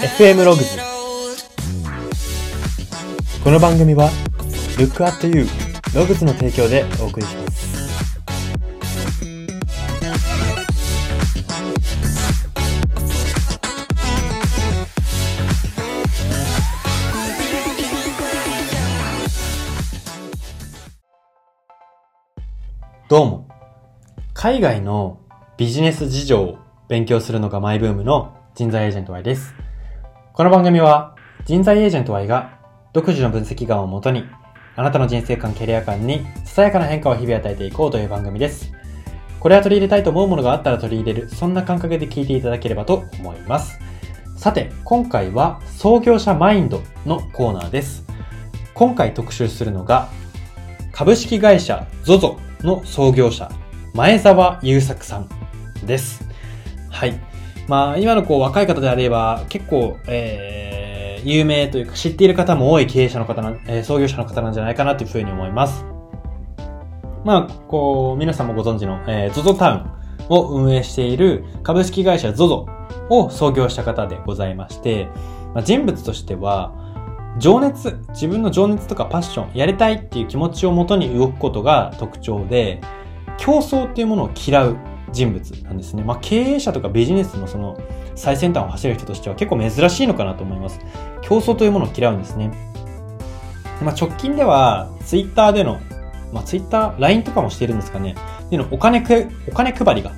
FM ログズこの番組は Look at You ログズの提供でお送りします。どうも。海外のビジネス事情を勉強するのがマイブームの人材エージェント Y です。この番組は人材エージェント Y が独自の分析眼をもとにあなたの人生観、キャリア観にささやかな変化を日々与えていこうという番組です。これは取り入れたいと思うものがあったら取り入れる、そんな感覚で聞いていただければと思います。さて、今回は創業者マインドのコーナーです。今回特集するのが株式会社 ZOZO の創業者前澤友作さんです。はい。まあ、今のこう若い方であれば結構、えー、有名というか知っている方も多い経営者の方な、えー創業者の方なんじゃないかなというふうに思います。まあ、こう、皆さんもご存知の、えー、ZOZO タウンを運営している株式会社 ZOZO を創業した方でございまして、まあ、人物としては、情熱、自分の情熱とかパッション、やりたいっていう気持ちをもとに動くことが特徴で、競争っていうものを嫌う人物なんですね。まあ、経営者とかビジネスのその最先端を走る人としては結構珍しいのかなと思います。競争というものを嫌うんですね。まあ、直近では、ツイッターでの、まあ、ツイッター、LINE とかもしているんですかね。でのお金く、お金配りが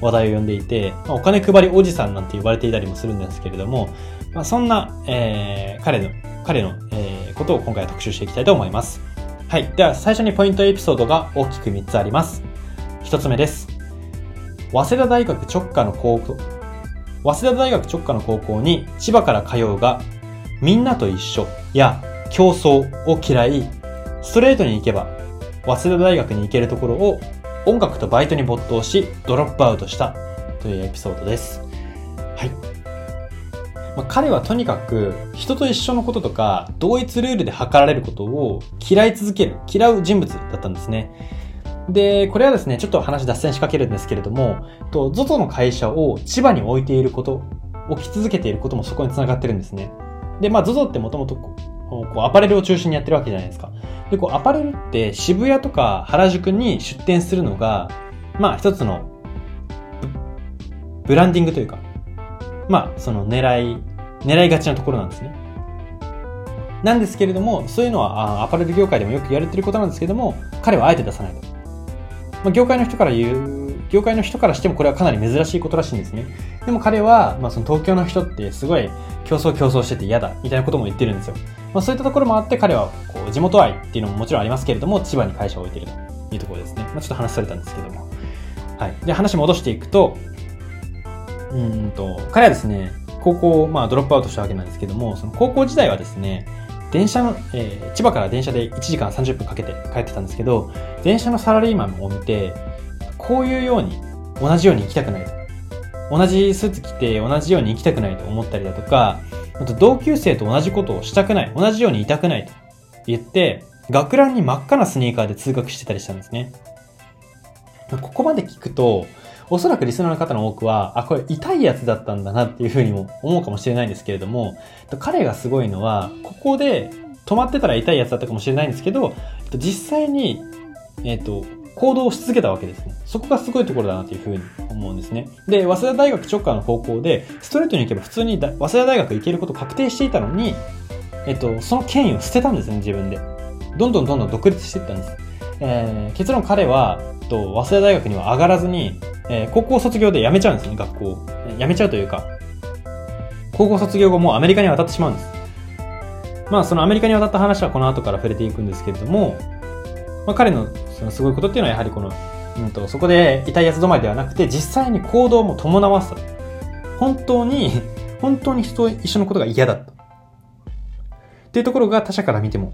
話題を呼んでいて、まあ、お金配りおじさんなんて呼ばれていたりもするんですけれども、まあ、そんな、えー、彼の、彼の、えー、ことを今回は特集していきたいと思います。はい。では、最初にポイントエピソードが大きく3つあります。1つ目です。早稲田大学直下の高校、早稲田大学直下の高校に千葉から通うが、みんなと一緒や競争を嫌い、ストレートに行けば、早稲田大学に行けるところを音楽とバイトに没頭し、ドロップアウトしたというエピソードです。はい。まあ、彼はとにかく人と一緒のこととか同一ルールで測られることを嫌い続ける、嫌う人物だったんですね。で、これはですね、ちょっと話脱線しかけるんですけれども、と ZOZO の会社を千葉に置いていること、置き続けていることもそこにつながってるんですね。で、まあ ZOZO ってもともとこうアパレルを中心にやってるわけじゃないですか。で、こうアパレルって渋谷とか原宿に出店するのが、まあ一つのブランディングというか、まあその狙い、狙いがちなところなんですね。なんですけれども、そういうのはアパレル業界でもよく言われてることなんですけども、彼はあえて出さないと。まあ、業界の人から言う、業界の人からしてもこれはかなり珍しいことらしいんですね。でも彼は、まあその東京の人ってすごい競争競争してて嫌だ、みたいなことも言ってるんですよ。まあそういったところもあって彼はこう地元愛っていうのももちろんありますけれども、千葉に会社を置いてるというところですね。まあちょっと話されたんですけども。はい。で、話戻していくと、うんと、彼はですね、高校、まあドロップアウトしたわけなんですけども、その高校時代はですね、電車の、えー千葉から電車で1時間30分かけて帰ってたんですけど、電車のサラリーマンを見て、こういうように、同じように行きたくないと。同じスーツ着て同じように行きたくないと思ったりだとか、あと同級生と同じことをしたくない、同じようにいたくないと言って、学ランに真っ赤なスニーカーで通学してたりしたんですね。ここまで聞くと、おそらくリスナーの方の多くは、あ、これ痛いやつだったんだなっていうふうにも思うかもしれないんですけれども、彼がすごいのは、ここで止まってたら痛いやつだったかもしれないんですけど、実際に、えっ、と、行動し続けたわけですね。そこがすごいところだなというふうに思うんですね。で、早稲田大学直下の高校で、ストレートに行けば普通に早稲田大学行けること確定していたのに、えっ、と、その権威を捨てたんですね、自分で。どんどんどんどん独立していったんです。えー結論彼は、と早稲田大学には上がらずに、えー高校卒業で辞めちゃうんですね、学校。辞めちゃうというか、高校卒業後もうアメリカに渡ってしまうんです。まあ、そのアメリカに渡った話はこの後から触れていくんですけれども、まあ、彼のそのすごいことっていうのはやはりこの、うんと、そこで痛いやつ止まりではなくて、実際に行動も伴わせた。本当に、本当に人と一緒のことが嫌だった。っていうところが他者から見ても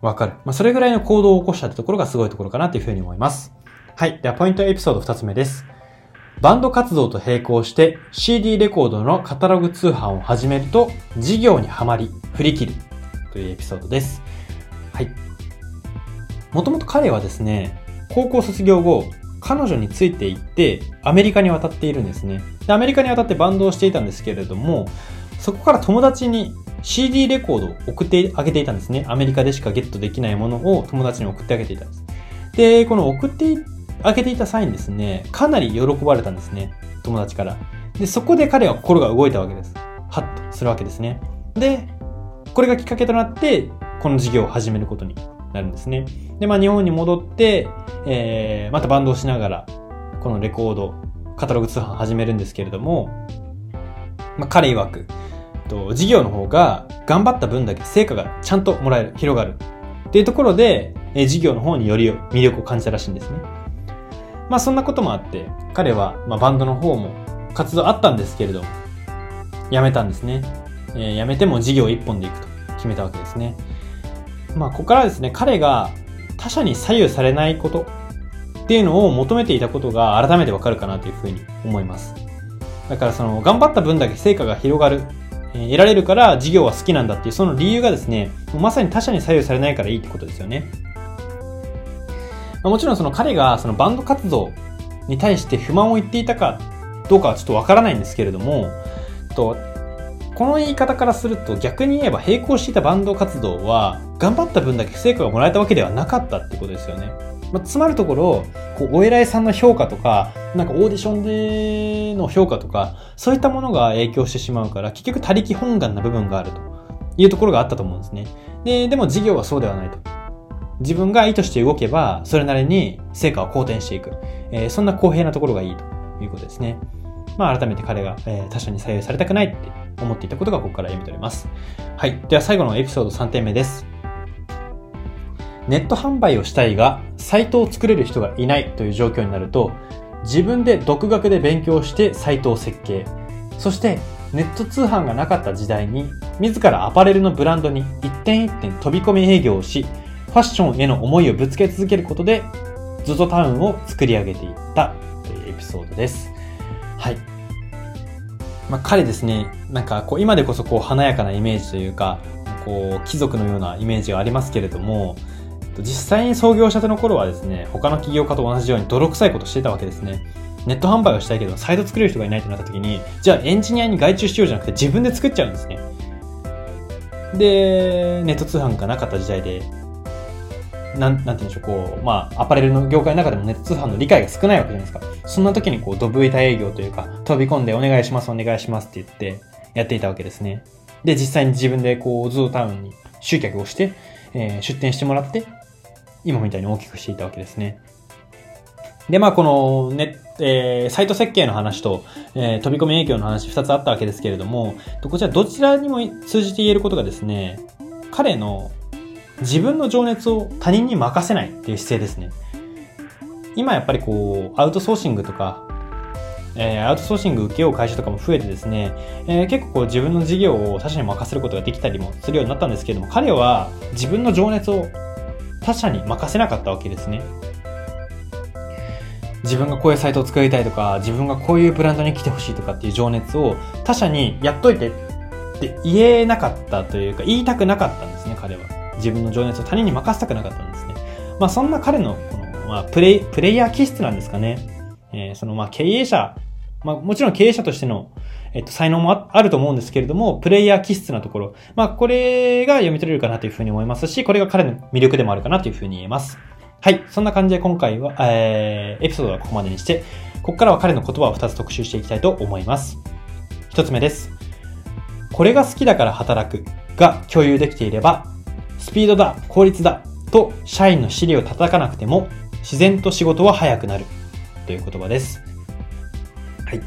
わかる。まあ、それぐらいの行動を起こしたってところがすごいところかなっていうふうに思います。はい。では、ポイントエピソード2つ目です。バンド活動と並行して CD レコードのカタログ通販を始めると事業にはまり振り切るというエピソードです。はい。もともと彼はですね、高校卒業後、彼女についていってアメリカに渡っているんですね。でアメリカに渡ってバンドをしていたんですけれども、そこから友達に CD レコードを送ってあげていたんですね。アメリカでしかゲットできないものを友達に送ってあげていたんです。で、この送ってあげていた際にですね、かなり喜ばれたんですね。友達から。で、そこで彼は心が動いたわけです。ハッとするわけですね。で、これがきっかけとなって、この事業を始めることになるんですね。で、まあ日本に戻って、えー、またバンドをしながら、このレコード、カタログ通販始めるんですけれども、まあ彼曰く、と事業の方が頑張った分だけ成果がちゃんともらえる、広がる。っていうところで、え、事業の方により魅力を感じたらしいんですね。まあそんなこともあって、彼は、まあ、バンドの方も活動あったんですけれども、辞めたんですね。えー、辞めても事業一本でいくと決めたわけですね。まあ、ここからですね、彼が他者に左右されないことっていうのを求めていたことが改めてわかるかなというふうに思います。だからその、頑張った分だけ成果が広がる、えー、得られるから事業は好きなんだっていうその理由がですね、まさに他者に左右されないからいいってことですよね。ま、もちろんその彼がそのバンド活動に対して不満を言っていたかどうかはちょっとわからないんですけれども、とこの言い方からすると逆に言えば並行していたバンド活動は頑張った分だけ成果がもらえたわけではなかったってことですよね。まあ、つまるところ、こう、お偉いさんの評価とか、なんかオーディションでの評価とか、そういったものが影響してしまうから、結局他力本願な部分があるというところがあったと思うんですね。で、でも事業はそうではないと。自分が意図して動けば、それなりに成果を好転していく。えー、そんな公平なところがいいということですね。まあ、改めて彼が、えー、他者に左右されたくないって思っていたことがここから読み取れます。はい。では最後のエピソード3点目です。ネット販売をしたいが、サイトを作れる人がいないという状況になると、自分で独学で勉強してサイトを設計。そして、ネット通販がなかった時代に、自らアパレルのブランドに一点一点飛び込み営業をし、ァッションへの思いをぶつけ続けることで、ZOZO タウンを作り上げていったというエピソードです。はい。まあ、彼ですね、なんかこう今でこそこう華やかなイメージというか、こう貴族のようなイメージがありますけれども、実際に創業したての頃はですね、他の起業家と同じように泥臭いことしてたわけですね。ネット販売をしたいけど、サイト作れる人がいないってなった時に、じゃあエンジニアに外注しようじゃなくて自分で作っちゃうんですね。で、ネット通販がなかった時代で、なん、なんて言うんでしょう、こう、まあ、アパレルの業界の中でもネット通販の理解が少ないわけじゃないですか。そんな時にこう、ドブ板営業というか、飛び込んでお願いします、お願いしますって言ってやっていたわけですね。で、実際に自分でこう、ズータウンに集客をして、えー、出店してもらって、今みたいに大きくしていたわけですね。で、まあ、このネ、えー、サイト設計の話と、えー、飛び込み営業の話二つあったわけですけれども、こちらどちらにも通じて言えることがですね、彼の自分の情熱を他人に任せないっていう姿勢ですね。今やっぱりこう、アウトソーシングとか、えー、アウトソーシング請け負う会社とかも増えてですね、えー、結構こう自分の事業を他社に任せることができたりもするようになったんですけれども、彼は自分の情熱を他社に任せなかったわけですね。自分がこういうサイトを作りたいとか、自分がこういうブランドに来てほしいとかっていう情熱を他社にやっといてって言えなかったというか、言いたくなかったんですね、彼は。自分の情熱を他人に任せたくなかったんですね。まあそんな彼のこの、まあ、プレイ、プレイヤー気質なんですかね。えー、そのまあ経営者、まあもちろん経営者としての、えっと、才能もあると思うんですけれども、プレイヤー気質なところ。まあこれが読み取れるかなというふうに思いますし、これが彼の魅力でもあるかなというふうに言えます。はい。そんな感じで今回は、えー、エピソードはここまでにして、ここからは彼の言葉を2つ特集していきたいと思います。1つ目です。これが好きだから働くが共有できていればスピードだ、効率だと社員の尻を叩かなくても自然と仕事は早くなるという言葉です。はい。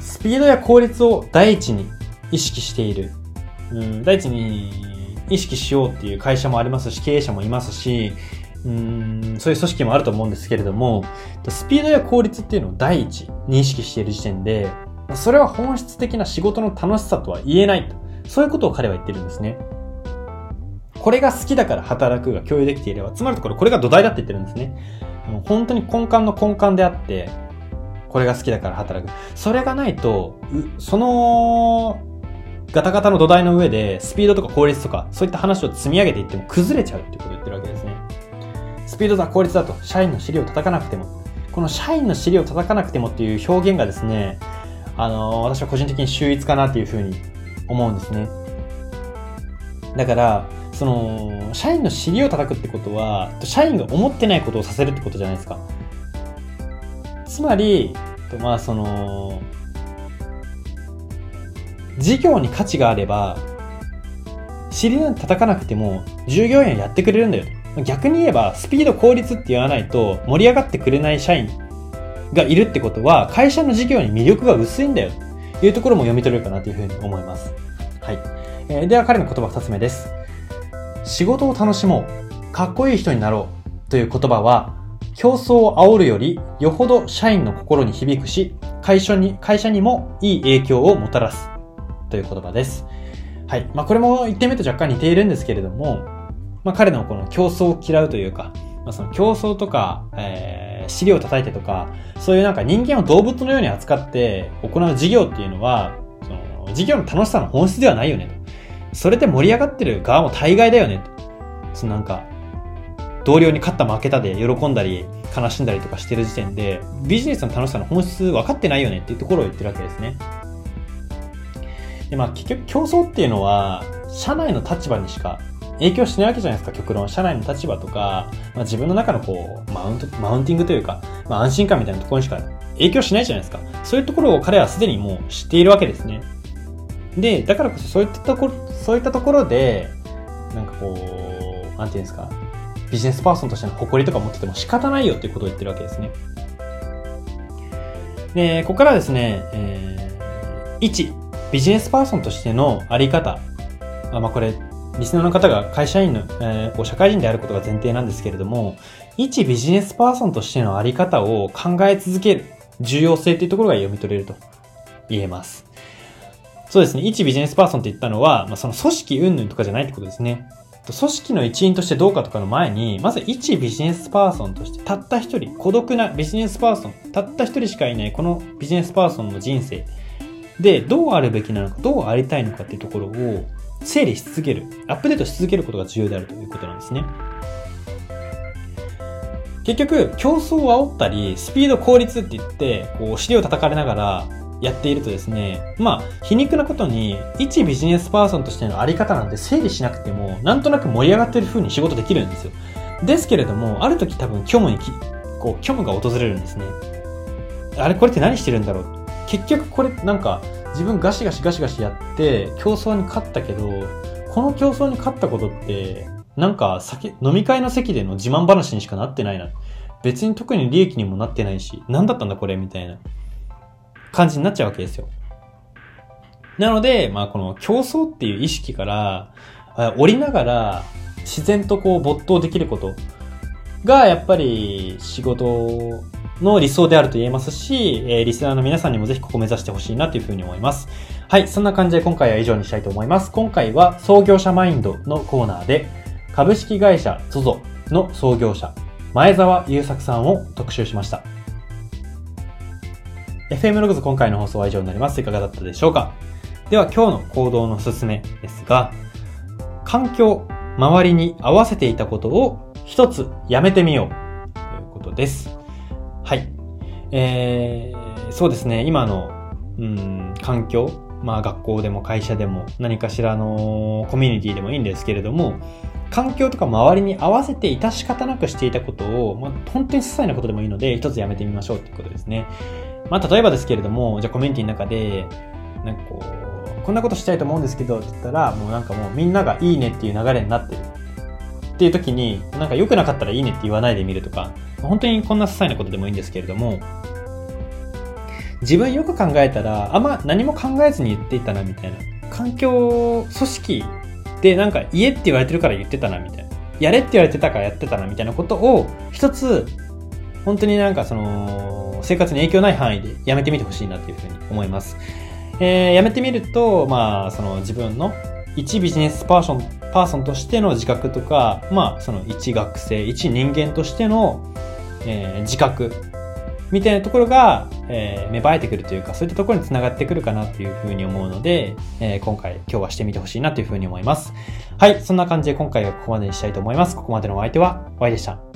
スピードや効率を第一に意識している。うん、第一に意識しようっていう会社もありますし、経営者もいますし、うんそういう組織もあると思うんですけれども、スピードや効率っていうのを第一に意識している時点で、それは本質的な仕事の楽しさとは言えないと。そういうことを彼は言ってるんですね。これが好きだから働くが共有できていれば、つまりところこれが土台だって言ってるんですね。本当に根幹の根幹であって、これが好きだから働く。それがないと、その、ガタガタの土台の上で、スピードとか効率とか、そういった話を積み上げていっても崩れちゃうってことを言ってるわけですね。スピードだ、効率だと、社員の尻を叩かなくても。この社員の尻を叩かなくてもっていう表現がですね、あの、私は個人的に秀逸かなっていうふうに思うんですね。だから、その、社員の尻を叩くってことは、社員が思ってないことをさせるってことじゃないですか。つまり、まあその、事業に価値があれば、尻なんて叩かなくても、従業員はやってくれるんだよ。逆に言えば、スピード効率って言わないと、盛り上がってくれない社員がいるってことは、会社の事業に魅力が薄いんだよ。というところも読み取れるかなというふうに思います。はい。えーでは彼の言葉二つ目です。仕事を楽しもう。かっこいい人になろう。という言葉は、競争を煽るより、よほど社員の心に響くし、会社に、会社にもいい影響をもたらす。という言葉です。はい。まあ、これも言ってみると若干似ているんですけれども、まあ、彼のこの競争を嫌うというか、まあ、その競争とか、えー、尻を叩いてとか、そういうなんか人間を動物のように扱って行う事業っていうのは、その事業の楽しさの本質ではないよねと。それで盛り上がってる側も大概だよね。そのなんか、同僚に勝った負けたで喜んだり悲しんだりとかしてる時点で、ビジネスの楽しさの本質分かってないよねっていうところを言ってるわけですね。で、まあ結局競争っていうのは、社内の立場にしか影響しないわけじゃないですか、極論。社内の立場とか、まあ、自分の中のこう、マウント、マウンティングというか、まあ安心感みたいなところにしか影響しないじゃないですか。そういうところを彼はすでにもう知っているわけですね。で、だからこそそういったところ、そういったところで、なんかこう、なんていうんですか、ビジネスパーソンとしての誇りとか持ってても仕方ないよっていうことを言ってるわけですね。で、ここからですね、えー、1、ビジネスパーソンとしてのあり方。あまあこれ、リスナーの方が会社員の、えー社会人であることが前提なんですけれども、一ビジネスパーソンとしてのあり方を考え続ける重要性っていうところが読み取れると言えます。そうですね。一ビジネスパーソンって言ったのは、まあ、その組織云々とかじゃないってことですね。組織の一員としてどうかとかの前に、まず一ビジネスパーソンとして、たった一人、孤独なビジネスパーソン、たった一人しかいないこのビジネスパーソンの人生で、どうあるべきなのか、どうありたいのかっていうところを整理し続ける、アップデートし続けることが重要であるということなんですね。結局、競争を煽ったり、スピード効率って言って、こう、尻を叩かれながらやっているとですね、まあ、皮肉なことに、一ビジネスパーソンとしてのあり方なんて整理しなくても、なんとなく盛り上がってる風に仕事できるんですよ。ですけれども、ある時多分虚無に、こう、虚無が訪れるんですね。あれこれって何してるんだろう？結局これなんか、自分ガシガシガシガシやって、競争に勝ったけど、この競争に勝ったことって、なんか酒、飲み会の席での自慢話にしかなってないな。別に特に利益にもなってないし、何だったんだこれみたいな感じになっちゃうわけですよ。なので、まあこの競争っていう意識から、降りながら自然とこう没頭できることがやっぱり仕事の理想であると言えますし、えーリスナーの皆さんにもぜひここ目指してほしいなというふうに思います。はい、そんな感じで今回は以上にしたいと思います。今回は創業者マインドのコーナーで、株式会社 ZOZO の創業者、前澤友作さんを特集しました。FM ログズ今回の放送は以上になります。いかがだったでしょうか？では今日の行動のすすめですが、環境、周りに合わせていたことを一つやめてみようということです。はい。えー、そうですね、今の、うん、環境、まあ学校でも会社でも何かしらのコミュニティでもいいんですけれども、環境とか周りに合わせて致し方なくしていたことを、まあ、本当に些細なことでもいいので、一つやめてみましょうということですね。まあ、例えばですけれども、じゃあコミュニティの中で、なんかこう、こんなことしたいと思うんですけど、って言ったら、もうなんかもうみんながいいねっていう流れになってる。っていう時に、なんか良くなかったらいいねって言わないでみるとか、本当にこんな些細なことでもいいんですけれども、自分よく考えたら、あんま何も考えずに言っていたな、みたいな。環境、組織でなんか言えって言われてるから言ってたな、みたいな。やれって言われてたからやってたな、みたいなことを、一つ、本当になんかその、生活に影響ない範囲でやめてみてほしいなっていうふうに思います。えー、やめてみると、まあ、その自分の一ビジネスパーソン、パーソンとしての自覚とか、まあ、その一学生、一人間としての、えー自覚みたいなところが、えー芽生えてくるというか、そういったところにつながってくるかなっていうふうに思うので、えー今回、今日はしてみてほしいなというふうに思います。はい、そんな感じで今回はここまでにしたいと思います。ここまでのお相手は、Y でした。